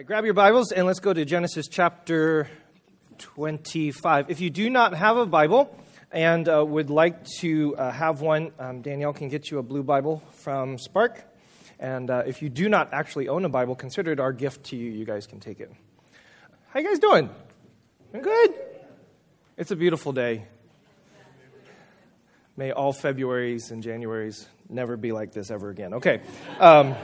right, grab your Bibles and let's go to Genesis chapter 25. If you do not have a Bible and uh, would like to uh, have one, um, Danielle can get you a blue Bible from Spark. And uh, if you do not actually own a Bible, consider it our gift to you. You guys can take it. How you guys doing? Good. It's a beautiful day. May all Februarys and Januarys never be like this ever again. Okay. Um,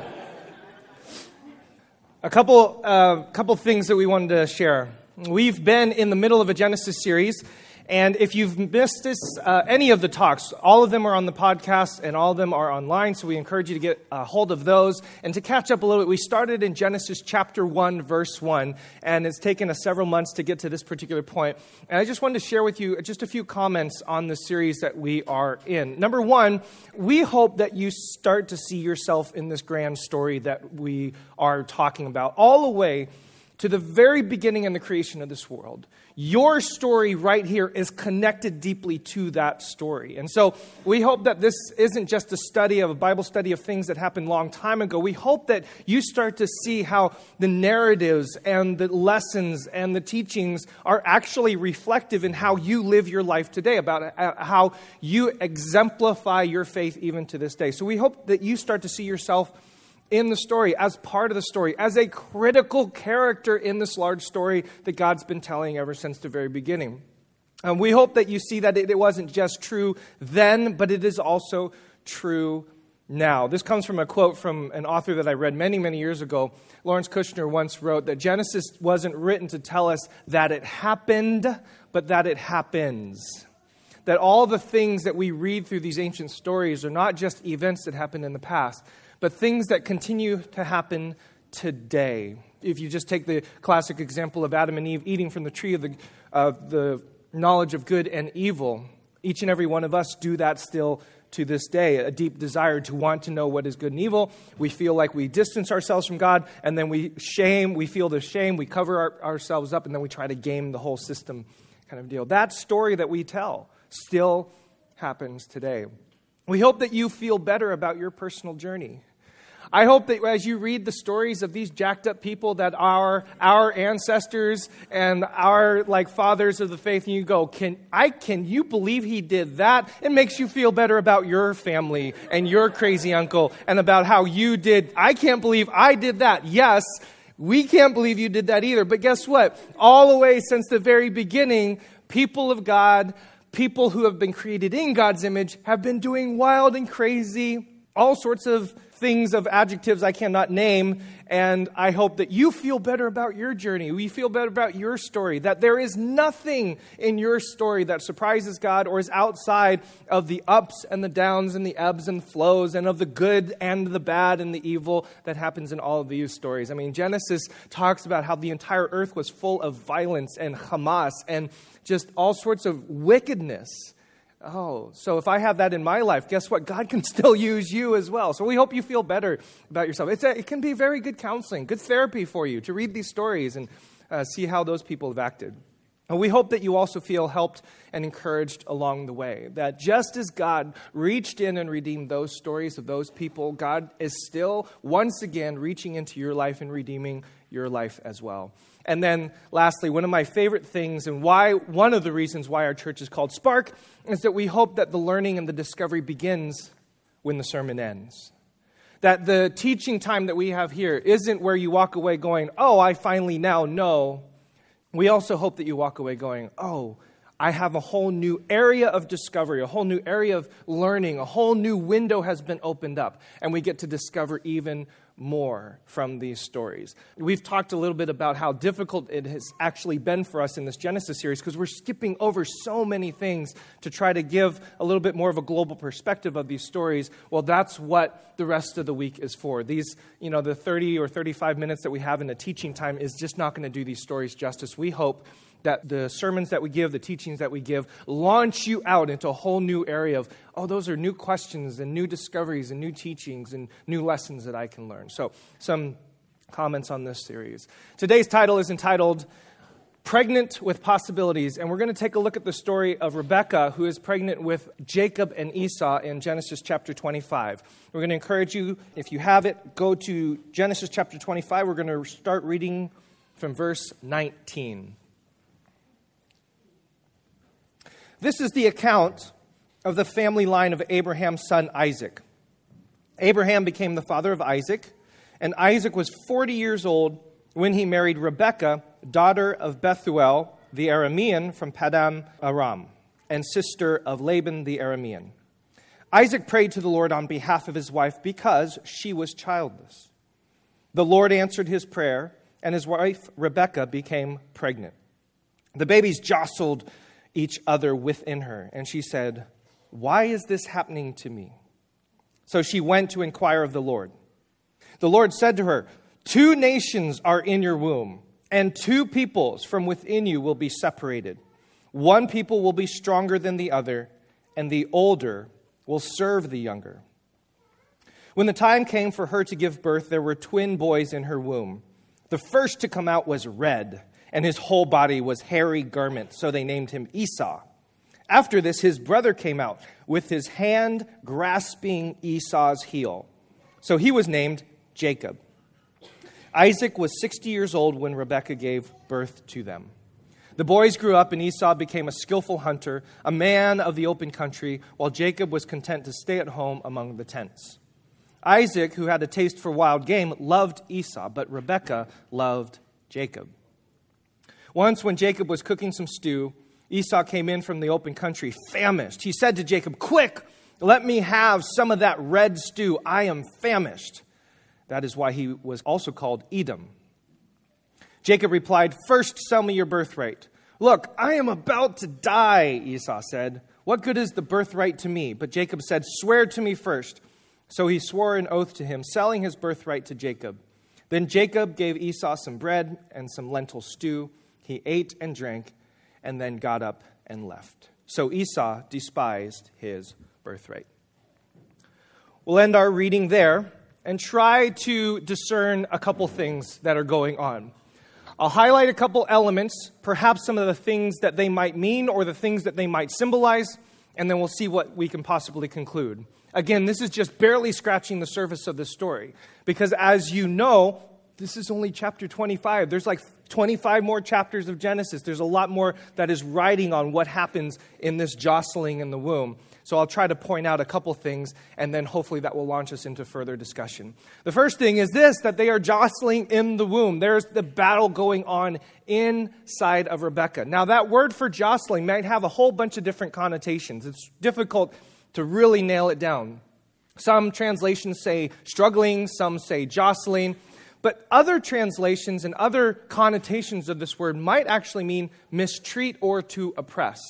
a couple, uh, couple things that we wanted to share. We've been in the middle of a Genesis series, and if you've missed this, uh, any of the talks, all of them are on the podcast and all of them are online. So we encourage you to get a hold of those and to catch up a little bit. We started in Genesis chapter 1, verse 1, and it's taken us several months to get to this particular point. And I just wanted to share with you just a few comments on the series that we are in. Number one, we hope that you start to see yourself in this grand story that we are talking about, all the way to the very beginning in the creation of this world. Your story right here is connected deeply to that story. And so we hope that this isn't just a study of a Bible study of things that happened long time ago. We hope that you start to see how the narratives and the lessons and the teachings are actually reflective in how you live your life today, about uh, how you exemplify your faith even to this day. So we hope that you start to see yourself in the story, as part of the story, as a critical character in this large story that God's been telling ever since the very beginning. And we hope that you see that it wasn't just true then, but it is also true now. This comes from a quote from an author that I read many, many years ago. Lawrence Kushner once wrote that Genesis wasn't written to tell us that it happened, but that it happens. That all the things that we read through these ancient stories are not just events that happened in the past, but things that continue to happen today. If you just take the classic example of Adam and Eve eating from the tree of the, uh, the knowledge of good and evil, each and every one of us do that still to this day a deep desire to want to know what is good and evil. We feel like we distance ourselves from God, and then we shame, we feel the shame, we cover our, ourselves up, and then we try to game the whole system kind of deal. That story that we tell still happens today. We hope that you feel better about your personal journey. I hope that as you read the stories of these jacked up people that are our ancestors and our like fathers of the faith, and you go, can I can you believe he did that? It makes you feel better about your family and your crazy uncle and about how you did. I can't believe I did that. Yes, we can't believe you did that either. But guess what? All the way since the very beginning, people of God people who have been created in God's image have been doing wild and crazy, all sorts of things of adjectives I cannot name. And I hope that you feel better about your journey. We feel better about your story. That there is nothing in your story that surprises God or is outside of the ups and the downs and the ebbs and flows and of the good and the bad and the evil that happens in all of these stories. I mean, Genesis talks about how the entire earth was full of violence and Hamas and just all sorts of wickedness. Oh, so if I have that in my life, guess what? God can still use you as well. So we hope you feel better about yourself. A, it can be very good counseling, good therapy for you to read these stories and uh, see how those people have acted. And we hope that you also feel helped and encouraged along the way. That just as God reached in and redeemed those stories of those people, God is still once again reaching into your life and redeeming your life as well. And then, lastly, one of my favorite things, and why one of the reasons why our church is called Spark, is that we hope that the learning and the discovery begins when the sermon ends. That the teaching time that we have here isn't where you walk away going, Oh, I finally now know. We also hope that you walk away going, Oh, I have a whole new area of discovery, a whole new area of learning, a whole new window has been opened up, and we get to discover even more from these stories. We've talked a little bit about how difficult it has actually been for us in this Genesis series because we're skipping over so many things to try to give a little bit more of a global perspective of these stories. Well, that's what the rest of the week is for. These, you know, the 30 or 35 minutes that we have in the teaching time is just not going to do these stories justice. We hope that the sermons that we give, the teachings that we give, launch you out into a whole new area of, oh, those are new questions and new discoveries and new teachings and new lessons that I can learn. So, some comments on this series. Today's title is entitled pregnant with possibilities. And we're going to take a look at the story of Rebecca, who is pregnant with Jacob and Esau in Genesis chapter 25. We're going to encourage you, if you have it, go to Genesis chapter 25. We're going to start reading from verse 19. This is the account of the family line of Abraham's son Isaac. Abraham became the father of Isaac, and Isaac was 40 years old when he married Rebekah, daughter of Bethuel the Aramean from Paddan Aram, and sister of Laban the Aramean. Isaac prayed to the Lord on behalf of his wife because she was childless. The Lord answered his prayer, and his wife Rebekah became pregnant. The babies jostled each other within her, and she said, Why is this happening to me? So she went to inquire of the Lord. The Lord said to her, Two nations are in your womb, and two peoples from within you will be separated. One people will be stronger than the other, and the older will serve the younger. When the time came for her to give birth, there were twin boys in her womb. The first to come out was red, and his whole body was hairy garment, so they named him Esau. After this, his brother came out with his hand grasping Esau's heel. So he was named Jacob. Isaac was 60 years old when Rebekah gave birth to them. The boys grew up, and Esau became a skillful hunter, a man of the open country, while Jacob was content to stay at home among the tents. Isaac, who had a taste for wild game, loved Esau, but Rebekah loved Jacob. Once, when Jacob was cooking some stew, Esau came in from the open country, famished. He said to Jacob, Quick, let me have some of that red stew. I am famished. That is why he was also called Edom. Jacob replied, First sell me your birthright. Look, I am about to die, Esau said. What good is the birthright to me? But Jacob said, Swear to me first. So he swore an oath to him, selling his birthright to Jacob. Then Jacob gave Esau some bread and some lentil stew. He ate and drank, and then got up and left. So Esau despised his birthright. We'll end our reading there and try to discern a couple things that are going on. I'll highlight a couple elements, perhaps some of the things that they might mean or the things that they might symbolize, and then we'll see what we can possibly conclude. Again, this is just barely scratching the surface of the story, because as you know, this is only chapter 25. There's like 25 more chapters of Genesis. There's a lot more that is writing on what happens in this jostling in the womb. So I'll try to point out a couple things, and then hopefully that will launch us into further discussion. The first thing is this that they are jostling in the womb. There's the battle going on inside of Rebecca. Now, that word for jostling might have a whole bunch of different connotations. It's difficult to really nail it down. Some translations say struggling, some say jostling. But other translations and other connotations of this word might actually mean mistreat or to oppress.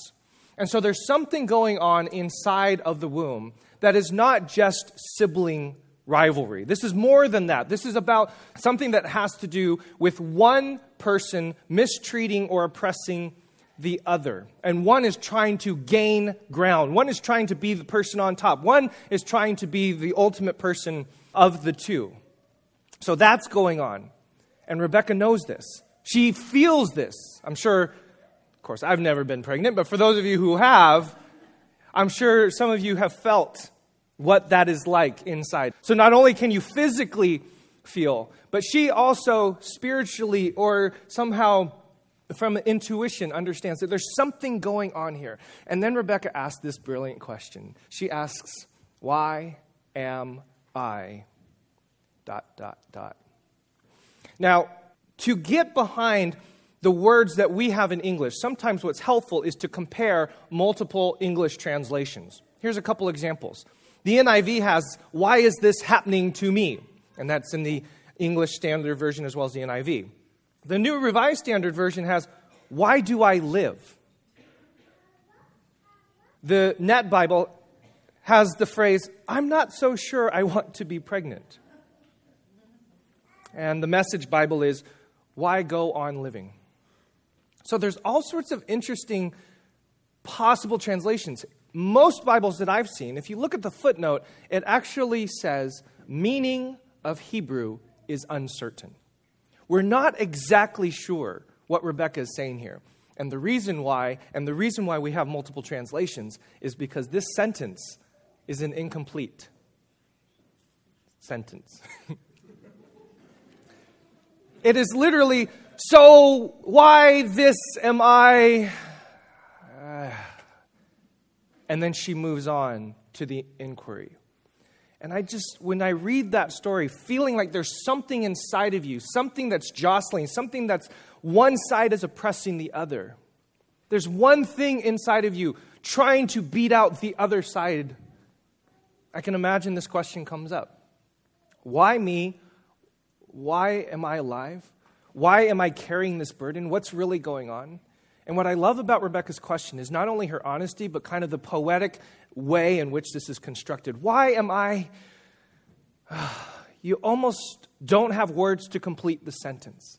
And so there's something going on inside of the womb that is not just sibling rivalry. This is more than that. This is about something that has to do with one person mistreating or oppressing the other. And one is trying to gain ground. One is trying to be the person on top. One is trying to be the ultimate person of the two. So that's going on. And Rebecca knows this. She feels this. I'm sure of course, I've never been pregnant, but for those of you who have, I'm sure some of you have felt what that is like inside. So not only can you physically feel, but she also spiritually or somehow from intuition understands that there's something going on here. And then Rebecca asks this brilliant question. She asks, Why am I? Dot, dot, dot. Now, to get behind the words that we have in English, sometimes what's helpful is to compare multiple English translations. Here's a couple examples. The NIV has, Why is this happening to me? And that's in the English Standard Version as well as the NIV. The New Revised Standard Version has, Why do I live? The NET Bible has the phrase, I'm not so sure I want to be pregnant. And the Message Bible is, Why go on living? So there's all sorts of interesting possible translations. Most Bibles that I've seen, if you look at the footnote, it actually says meaning of Hebrew is uncertain. We're not exactly sure what Rebecca is saying here. And the reason why, and the reason why we have multiple translations, is because this sentence is an incomplete sentence. it is literally, so why this am I? And then she moves on to the inquiry. And I just, when I read that story, feeling like there's something inside of you, something that's jostling, something that's one side is oppressing the other. There's one thing inside of you trying to beat out the other side. I can imagine this question comes up Why me? Why am I alive? Why am I carrying this burden? What's really going on? And what I love about Rebecca's question is not only her honesty, but kind of the poetic way in which this is constructed. Why am I? You almost don't have words to complete the sentence.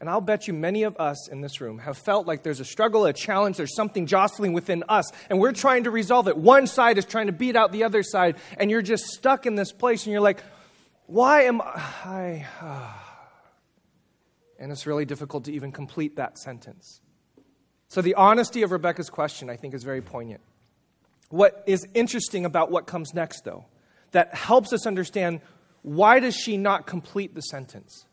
And I'll bet you many of us in this room have felt like there's a struggle, a challenge, there's something jostling within us, and we're trying to resolve it. One side is trying to beat out the other side, and you're just stuck in this place, and you're like, why am I? And it's really difficult to even complete that sentence. So, the honesty of Rebecca's question, I think, is very poignant. What is interesting about what comes next, though, that helps us understand why does she not complete the sentence,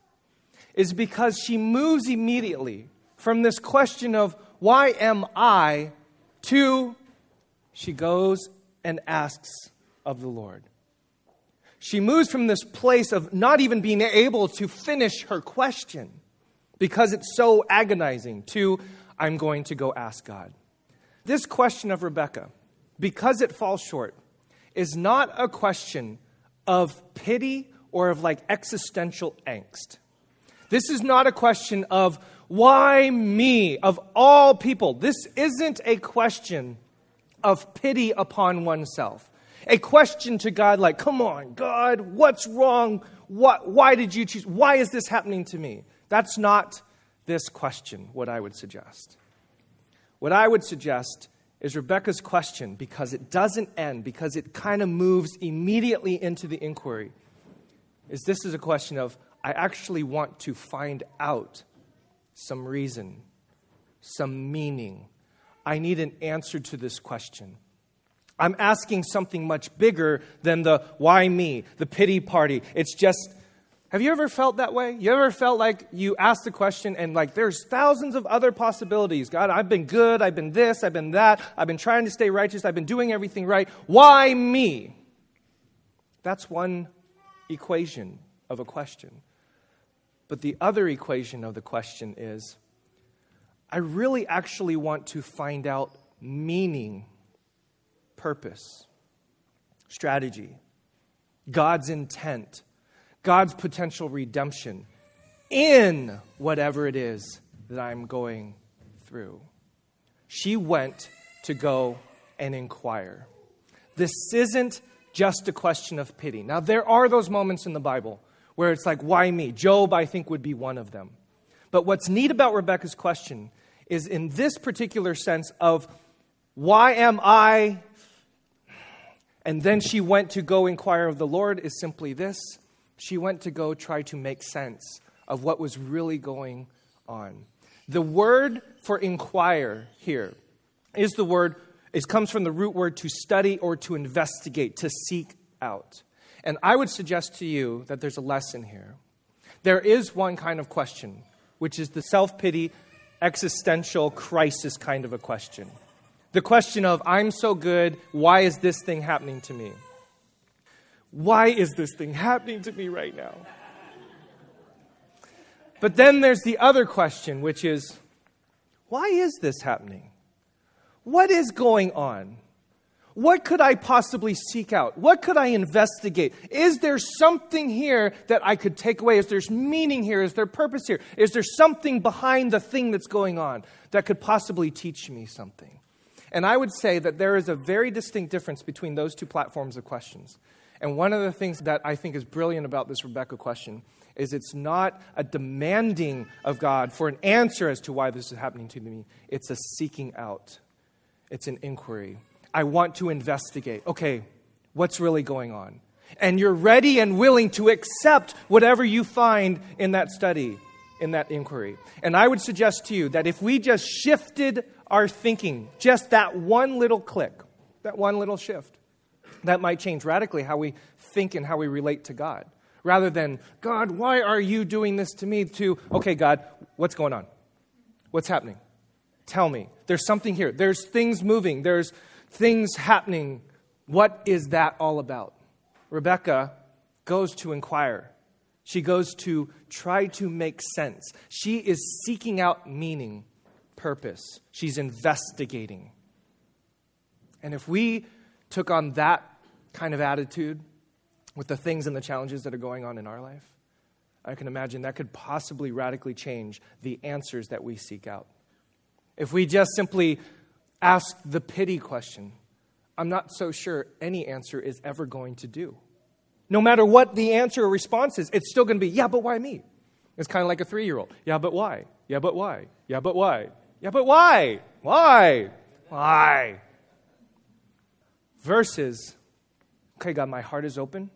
is because she moves immediately from this question of why am I to she goes and asks of the Lord. She moves from this place of not even being able to finish her question because it's so agonizing to I'm going to go ask God. This question of Rebecca, because it falls short, is not a question of pity or of like existential angst. This is not a question of why me, of all people. This isn't a question of pity upon oneself. A question to God like, come on, God, what's wrong? What, why did you choose? Why is this happening to me? That's not this question, what I would suggest. What I would suggest is Rebecca's question, because it doesn't end, because it kind of moves immediately into the inquiry, is this is a question of, I actually want to find out some reason, some meaning. I need an answer to this question. I'm asking something much bigger than the why me, the pity party. It's just have you ever felt that way? You ever felt like you asked the question and like there's thousands of other possibilities? God, I've been good, I've been this, I've been that, I've been trying to stay righteous, I've been doing everything right. Why me? That's one equation of a question. But the other equation of the question is I really actually want to find out meaning, purpose, strategy, God's intent God's potential redemption in whatever it is that I'm going through. She went to go and inquire. This isn't just a question of pity. Now, there are those moments in the Bible where it's like, why me? Job, I think, would be one of them. But what's neat about Rebecca's question is in this particular sense of, why am I? And then she went to go inquire of the Lord, is simply this she went to go try to make sense of what was really going on. The word for inquire here is the word, it comes from the root word to study or to investigate, to seek out. And I would suggest to you that there's a lesson here. There is one kind of question, which is the self pity, existential crisis kind of a question. The question of, I'm so good, why is this thing happening to me? Why is this thing happening to me right now? But then there's the other question, which is why is this happening? What is going on? What could I possibly seek out? What could I investigate? Is there something here that I could take away? Is there meaning here? Is there purpose here? Is there something behind the thing that's going on that could possibly teach me something? And I would say that there is a very distinct difference between those two platforms of questions. And one of the things that I think is brilliant about this Rebecca question is it's not a demanding of God for an answer as to why this is happening to me. It's a seeking out, it's an inquiry. I want to investigate. Okay, what's really going on? And you're ready and willing to accept whatever you find in that study. In that inquiry. And I would suggest to you that if we just shifted our thinking, just that one little click, that one little shift, that might change radically how we think and how we relate to God. Rather than, God, why are you doing this to me? To, okay, God, what's going on? What's happening? Tell me. There's something here. There's things moving. There's things happening. What is that all about? Rebecca goes to inquire. She goes to try to make sense. She is seeking out meaning, purpose. She's investigating. And if we took on that kind of attitude with the things and the challenges that are going on in our life, I can imagine that could possibly radically change the answers that we seek out. If we just simply ask the pity question, I'm not so sure any answer is ever going to do. No matter what the answer or response is, it's still going to be, yeah, but why me? It's kind of like a three year old. Yeah, but why? Yeah, but why? Yeah, but why? Yeah, but why? Why? Why? Versus, okay, God, my heart is open.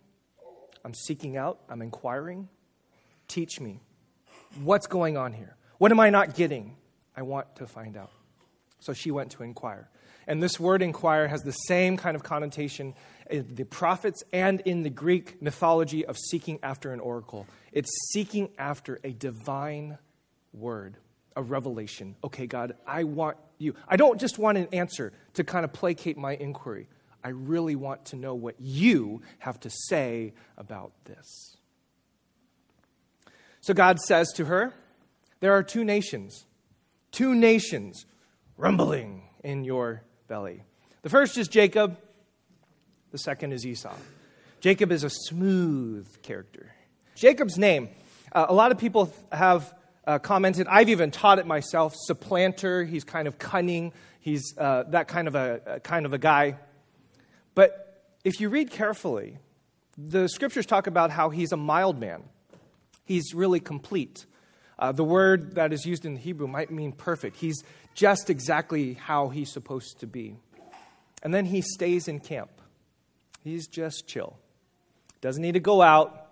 I'm seeking out. I'm inquiring. Teach me. What's going on here? What am I not getting? I want to find out. So she went to inquire. And this word inquire has the same kind of connotation the prophets and in the Greek mythology of seeking after an oracle. It's seeking after a divine word, a revelation. Okay, God, I want you. I don't just want an answer to kind of placate my inquiry. I really want to know what you have to say about this. So God says to her, There are two nations, two nations rumbling in your belly. The first is Jacob, the second is Esau. Jacob is a smooth character. Jacob's name, uh, a lot of people have uh, commented, I've even taught it myself, supplanter. He's kind of cunning. He's uh, that kind of a, kind of a guy. But if you read carefully, the scriptures talk about how he's a mild man. He's really complete. Uh, the word that is used in Hebrew might mean perfect. He's just exactly how he's supposed to be. And then he stays in camp. He's just chill. Doesn't need to go out.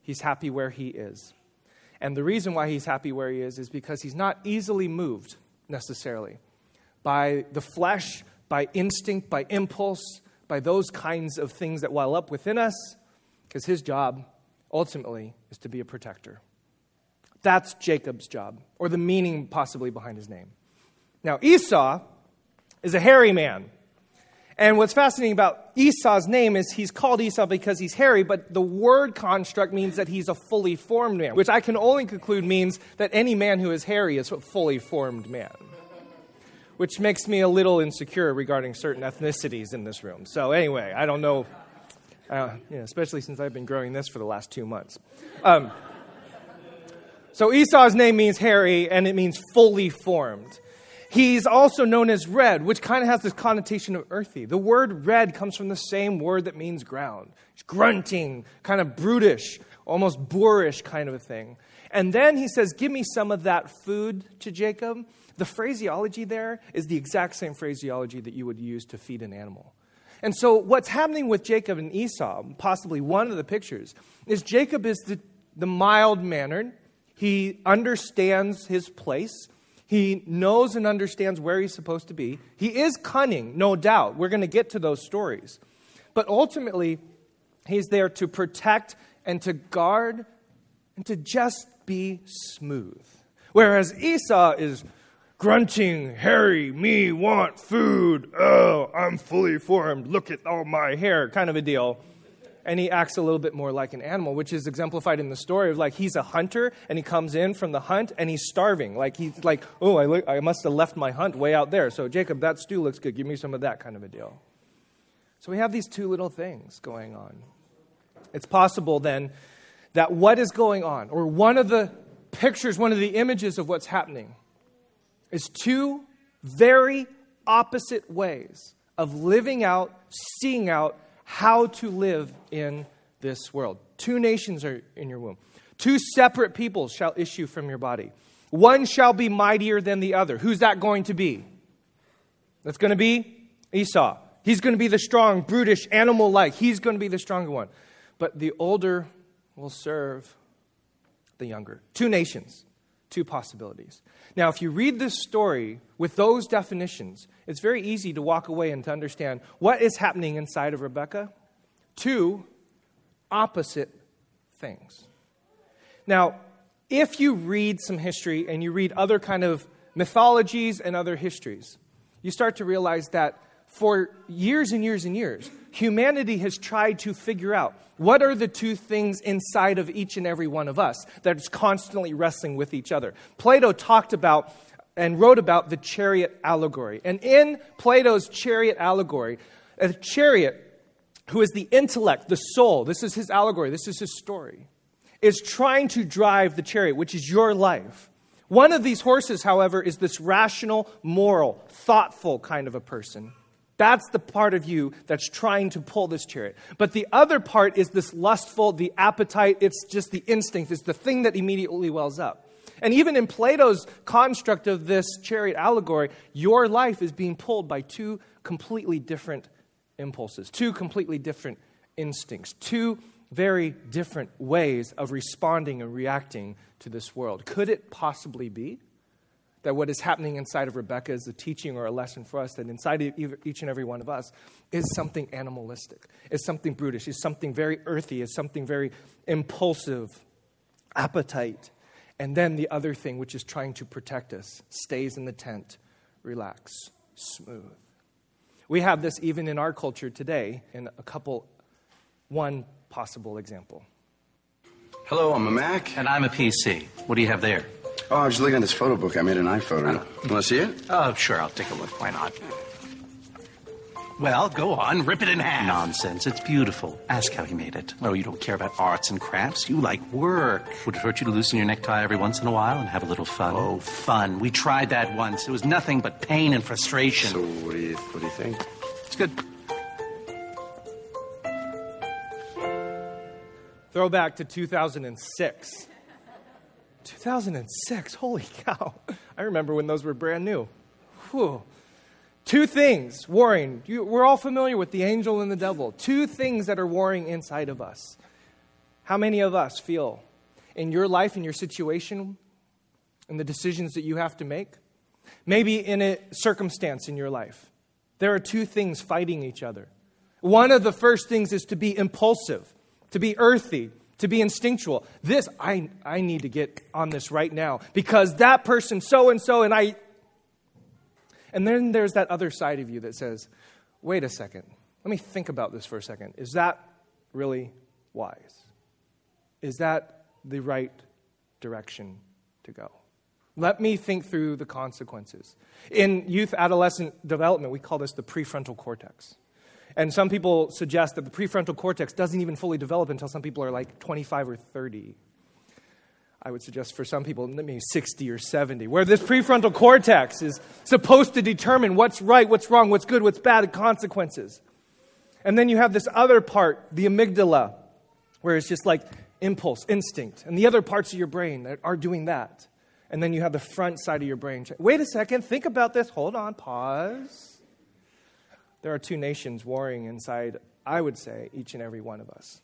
He's happy where he is. And the reason why he's happy where he is is because he's not easily moved necessarily by the flesh, by instinct, by impulse, by those kinds of things that well up within us, because his job ultimately is to be a protector. That's Jacob's job, or the meaning possibly behind his name. Now, Esau is a hairy man. And what's fascinating about Esau's name is he's called Esau because he's hairy, but the word construct means that he's a fully formed man, which I can only conclude means that any man who is hairy is a fully formed man. Which makes me a little insecure regarding certain ethnicities in this room. So, anyway, I don't know, uh, you know, especially since I've been growing this for the last two months. Um, so, Esau's name means hairy, and it means fully formed. He's also known as red, which kind of has this connotation of earthy. The word red comes from the same word that means ground. It's grunting, kind of brutish, almost boorish kind of a thing. And then he says, Give me some of that food to Jacob. The phraseology there is the exact same phraseology that you would use to feed an animal. And so, what's happening with Jacob and Esau, possibly one of the pictures, is Jacob is the, the mild mannered. He understands his place. He knows and understands where he's supposed to be. He is cunning, no doubt. We're going to get to those stories. But ultimately, he's there to protect and to guard and to just be smooth. Whereas Esau is grunting, hairy, me want food. Oh, I'm fully formed. Look at all my hair, kind of a deal and he acts a little bit more like an animal, which is exemplified in the story of like he's a hunter and he comes in from the hunt and he's starving. Like he's like, oh, I, look, I must have left my hunt way out there. So Jacob, that stew looks good. Give me some of that kind of a deal. So we have these two little things going on. It's possible then that what is going on, or one of the pictures, one of the images of what's happening, is two very opposite ways of living out, seeing out, how to live in this world. Two nations are in your womb. Two separate peoples shall issue from your body. One shall be mightier than the other. Who's that going to be? That's going to be Esau. He's going to be the strong, brutish, animal like. He's going to be the stronger one. But the older will serve the younger. Two nations. Two possibilities. Now, if you read this story with those definitions, it's very easy to walk away and to understand what is happening inside of Rebecca. Two opposite things. Now, if you read some history and you read other kind of mythologies and other histories, you start to realize that for years and years and years, humanity has tried to figure out what are the two things inside of each and every one of us that is constantly wrestling with each other. Plato talked about and wrote about the chariot allegory. And in Plato's chariot allegory, a chariot who is the intellect, the soul, this is his allegory, this is his story, is trying to drive the chariot, which is your life. One of these horses, however, is this rational, moral, thoughtful kind of a person. That's the part of you that's trying to pull this chariot. But the other part is this lustful, the appetite, it's just the instinct, it's the thing that immediately wells up. And even in Plato's construct of this chariot allegory, your life is being pulled by two completely different impulses, two completely different instincts, two very different ways of responding and reacting to this world. Could it possibly be that what is happening inside of Rebecca is a teaching or a lesson for us that inside of each and every one of us is something animalistic, is something brutish, is something very earthy, is something very impulsive, appetite. And then the other thing, which is trying to protect us, stays in the tent, relax, smooth. We have this even in our culture today in a couple, one possible example. Hello, I'm a Mac. And I'm a PC. What do you have there? Oh, I was looking at this photo book. I made an iPhoto. You want to see it? Oh, sure, I'll take a look. Why not? Well, go on, rip it in half. Nonsense. It's beautiful. Ask how he made it. Oh, you don't care about arts and crafts. You like work. Would it hurt you to loosen your necktie every once in a while and have a little fun? Oh, fun. We tried that once. It was nothing but pain and frustration. So, what do you what do you think? It's good. Throwback to 2006. 2006, holy cow. I remember when those were brand new. Whew. Two things warring. You, we're all familiar with the angel and the devil. Two things that are warring inside of us. How many of us feel in your life, in your situation, in the decisions that you have to make? Maybe in a circumstance in your life. There are two things fighting each other. One of the first things is to be impulsive, to be earthy, to be instinctual. This, I, I need to get on this right now because that person, so and so, and I, and then there's that other side of you that says, wait a second, let me think about this for a second. Is that really wise? Is that the right direction to go? Let me think through the consequences. In youth adolescent development, we call this the prefrontal cortex. And some people suggest that the prefrontal cortex doesn't even fully develop until some people are like 25 or 30. I would suggest for some people, maybe 60 or 70, where this prefrontal cortex is supposed to determine what's right, what's wrong, what's good, what's bad, consequences. And then you have this other part, the amygdala, where it's just like impulse, instinct, and the other parts of your brain that are doing that. And then you have the front side of your brain. Wait a second, think about this. Hold on, pause. There are two nations warring inside, I would say, each and every one of us.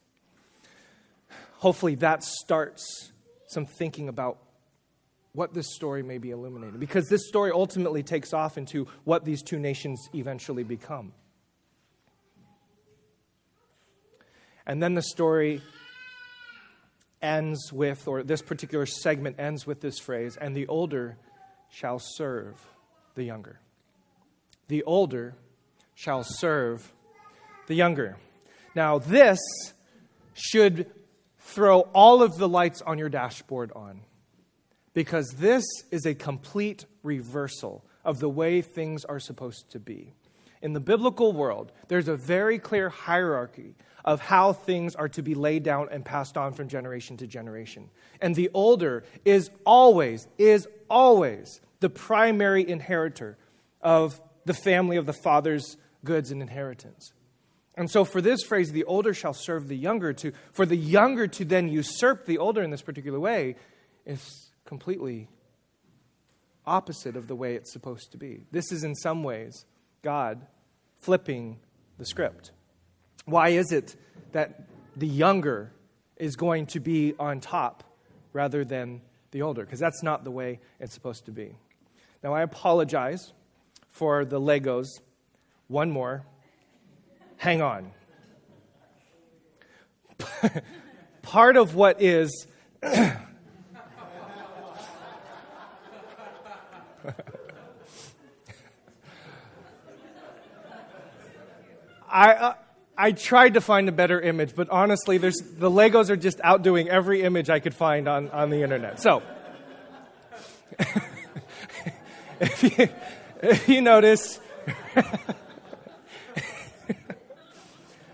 Hopefully, that starts some thinking about what this story may be illuminating. Because this story ultimately takes off into what these two nations eventually become. And then the story ends with, or this particular segment ends with this phrase, and the older shall serve the younger. The older shall serve the younger. Now, this should throw all of the lights on your dashboard on. Because this is a complete reversal of the way things are supposed to be. In the biblical world, there's a very clear hierarchy of how things are to be laid down and passed on from generation to generation. And the older is always, is always the primary inheritor of the family of the father's goods and inheritance. And so, for this phrase, the older shall serve the younger, to, for the younger to then usurp the older in this particular way is completely opposite of the way it's supposed to be. This is, in some ways, God flipping the script. Why is it that the younger is going to be on top rather than the older, because that's not the way it's supposed to be. Now, I apologize for the Legos. One more. Hang on. Part of what is. I, uh, I tried to find a better image, but honestly, there's, the Legos are just outdoing every image I could find on, on the internet. So, if, you, if you notice,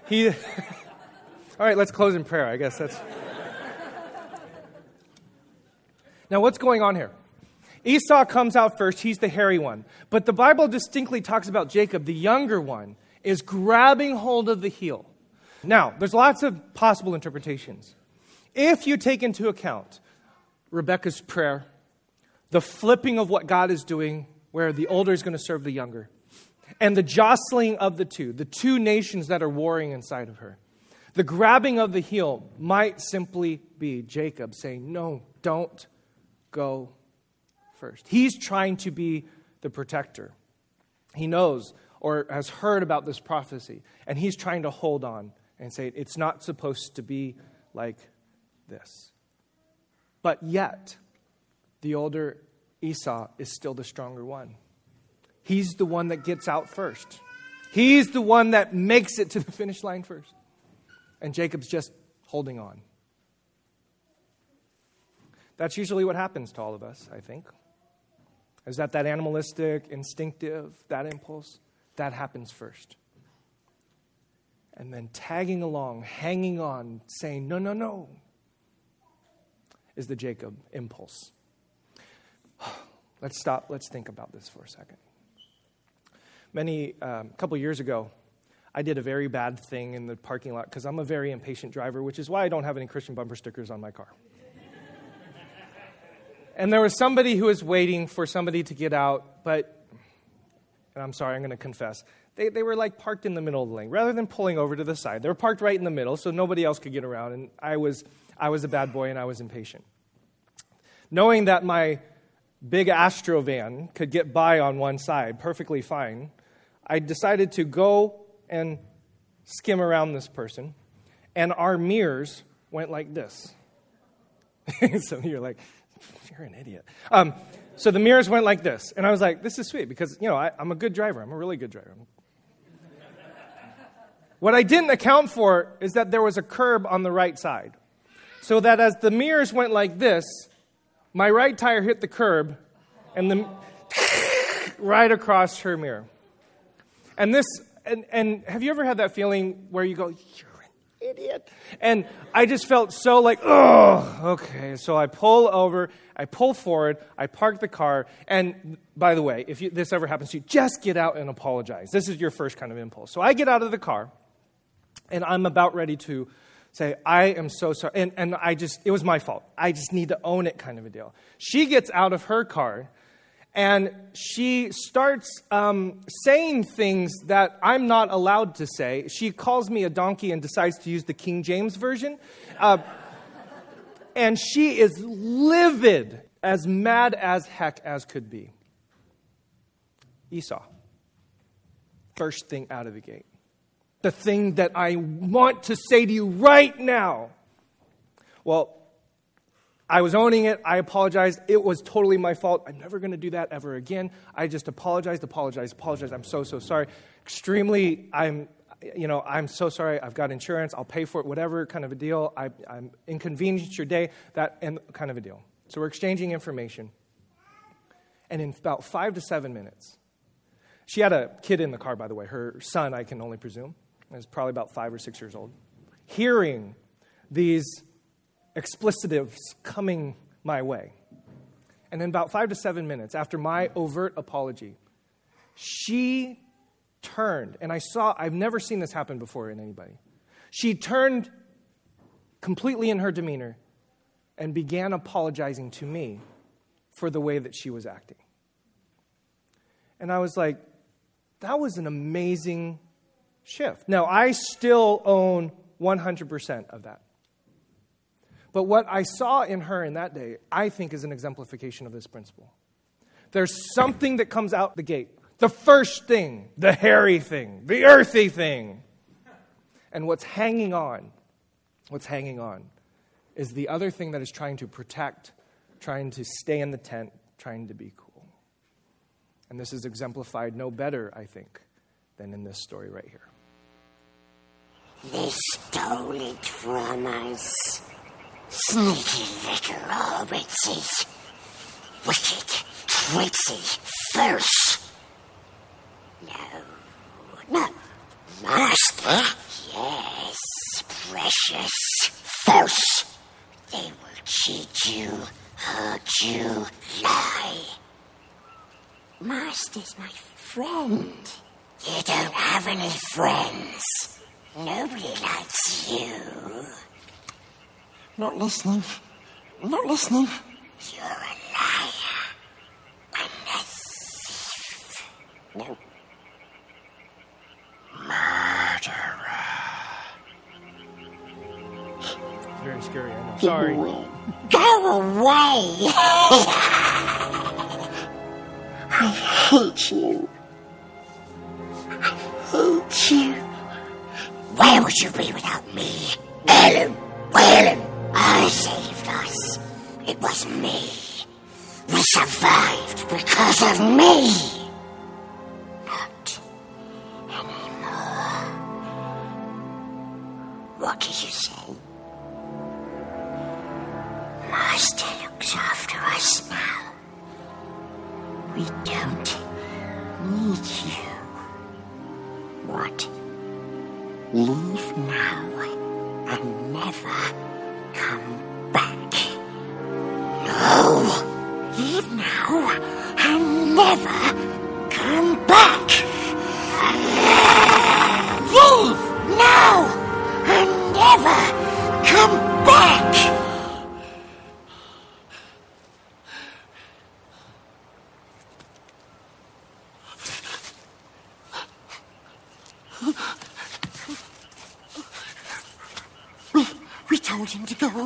he. All right, let's close in prayer. I guess that's. Now, what's going on here? Esau comes out first, he's the hairy one. But the Bible distinctly talks about Jacob, the younger one, is grabbing hold of the heel. Now, there's lots of possible interpretations. If you take into account Rebecca's prayer, the flipping of what God is doing, where the older is going to serve the younger, and the jostling of the two, the two nations that are warring inside of her, the grabbing of the heel might simply be Jacob saying, No, don't go first. He's trying to be the protector. He knows or has heard about this prophecy, and he's trying to hold on and say, it's not supposed to be like this. But yet, the older Esau is still the stronger one. He's the one that gets out first. He's the one that makes it to the finish line first. And Jacob's just holding on. That's usually what happens to all of us, I think. Is that that animalistic, instinctive, that impulse? That happens first. And then tagging along, hanging on, saying, no, no, no, is the Jacob impulse. Let's stop. Let's think about this for a second. Many, a um, couple years ago, I did a very bad thing in the parking lot because I'm a very impatient driver, which is why I don't have any Christian bumper stickers on my car. and there was somebody who was waiting for somebody to get out, but and I'm sorry, I'm going to confess, they, they were like parked in the middle of the lane. Rather than pulling over to the side, they were parked right in the middle so nobody else could get around. And I was, I was a bad boy and I was impatient. Knowing that my big Astro van could get by on one side perfectly fine, I decided to go and skim around this person. And our mirrors went like this. Some of you are like, you're an idiot. Um, so the mirrors went like this. And I was like, this is sweet because, you know, I, am a good driver. I'm a really good driver. what I didn't account for is that there was a curb on the right side. So that as the mirrors went like this, my right tire hit the curb and the right across her mirror. And this, and, and have you ever had that feeling where you go, you're an idiot. And I just felt so like, oh, okay. So I pull over, I pull forward, I park the car. And by the way, if you, this ever happens to you, just get out and apologize. This is your first kind of impulse. So I get out of the car, and I'm about ready to say, I am so sorry. And, and I just, it was my fault. I just need to own it, kind of a deal. She gets out of her car and she starts um, saying things that I'm not allowed to say. She calls me a donkey and decides to use the King James Version. Uh, and she is livid, as mad as heck as could be. Esau. First thing out of the gate. The thing that I want to say to you right now. Well, I was owning it. I apologized. It was totally my fault. I'm never going to do that ever again. I just apologized, apologized, apologized. I'm so, so sorry. Extremely, I'm, you know, I'm so sorry. I've got insurance. I'll pay for it, whatever kind of a deal. I, I'm inconvenienced your day, that and kind of a deal. So we're exchanging information. And in about five to seven minutes, she had a kid in the car, by the way. Her son, I can only presume, is probably about five or six years old. Hearing these explicitives coming my way. And in about five to seven minutes after my overt apology, she turned, and I saw, I've never seen this happen before in anybody. She turned completely in her demeanor and began apologizing to me for the way that she was acting. And I was like, that was an amazing shift. Now, I still own 100% of that. But what I saw in her in that day, I think, is an exemplification of this principle. There's something that comes out the gate. The first thing, the hairy thing, the earthy thing. And what's hanging on, what's hanging on, is the other thing that is trying to protect, trying to stay in the tent, trying to be cool. And this is exemplified no better, I think, than in this story right here. They stole it from us. Sneaky little hobbitses. Wicked, twitzy, first. No, no, master. Yes, precious. First. They will cheat you, hurt you, lie. Master's my friend. You don't have any friends. Nobody likes you. Not listening. Not listening. You're a liar. And a thief. No. Murderer. It's Very scary, I know. Sorry. Go away. I hate you. I hate you. Where would you be without me? Ellen, Ellen, It was me. We survived because of me.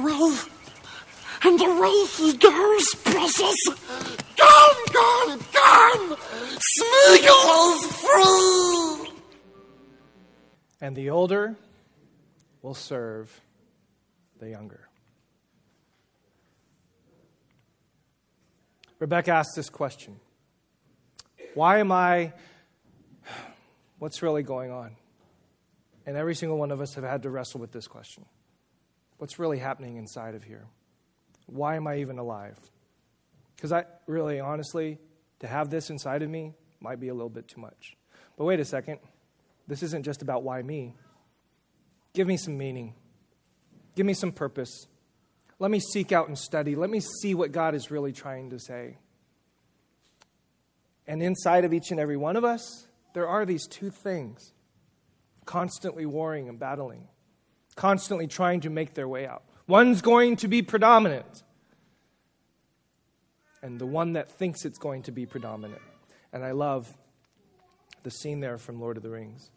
Away. And away he goes, precious. Gone, gone, gone. Smeagol is free. And the older will serve the younger. Rebecca asked this question Why am I. What's really going on? And every single one of us have had to wrestle with this question What's really happening inside of here? Why am I even alive? Because I really, honestly, to have this inside of me might be a little bit too much. But wait a second. This isn't just about why me. Give me some meaning. Give me some purpose. Let me seek out and study. Let me see what God is really trying to say. And inside of each and every one of us, there are these two things constantly warring and battling, constantly trying to make their way out. One's going to be predominant, and the one that thinks it's going to be predominant. And I love the scene there from Lord of the Rings.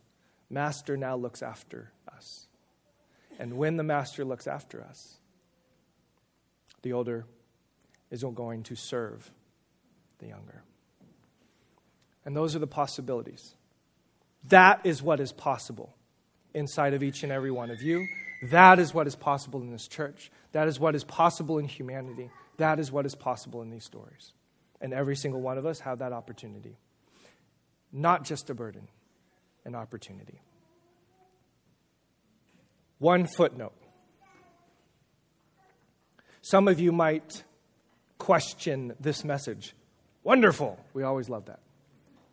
Master now looks after us. And when the master looks after us, the older is going to serve the younger. And those are the possibilities. That is what is possible inside of each and every one of you. That is what is possible in this church. That is what is possible in humanity. That is what is possible in these stories. And every single one of us have that opportunity. Not just a burden, an opportunity. One footnote. Some of you might question this message. Wonderful. We always love that.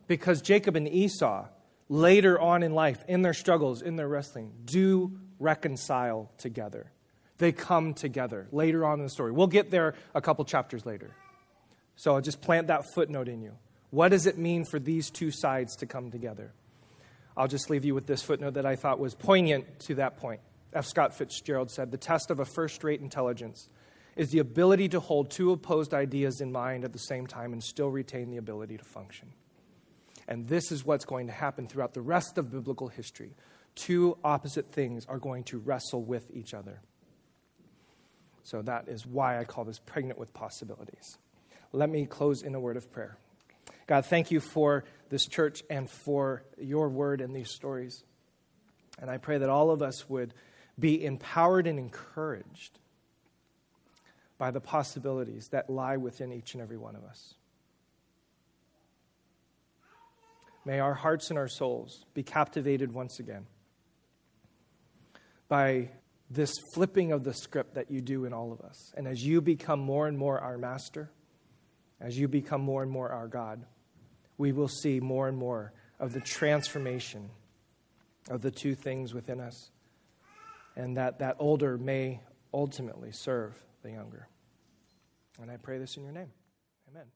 Because Jacob and Esau, later on in life, in their struggles, in their wrestling, do reconcile together. They come together later on in the story. We'll get there a couple chapters later. So I'll just plant that footnote in you. What does it mean for these two sides to come together? I'll just leave you with this footnote that I thought was poignant to that point. F. Scott Fitzgerald said The test of a first rate intelligence is the ability to hold two opposed ideas in mind at the same time and still retain the ability to function. And this is what's going to happen throughout the rest of biblical history. Two opposite things are going to wrestle with each other. So that is why I call this pregnant with possibilities. Let me close in a word of prayer. God, thank you for this church and for your word and these stories. And I pray that all of us would be empowered and encouraged by the possibilities that lie within each and every one of us. May our hearts and our souls be captivated once again by this flipping of the script that you do in all of us. And as you become more and more our master, as you become more and more our God, we will see more and more of the transformation of the two things within us, and that that older may ultimately serve the younger. And I pray this in your name. Amen.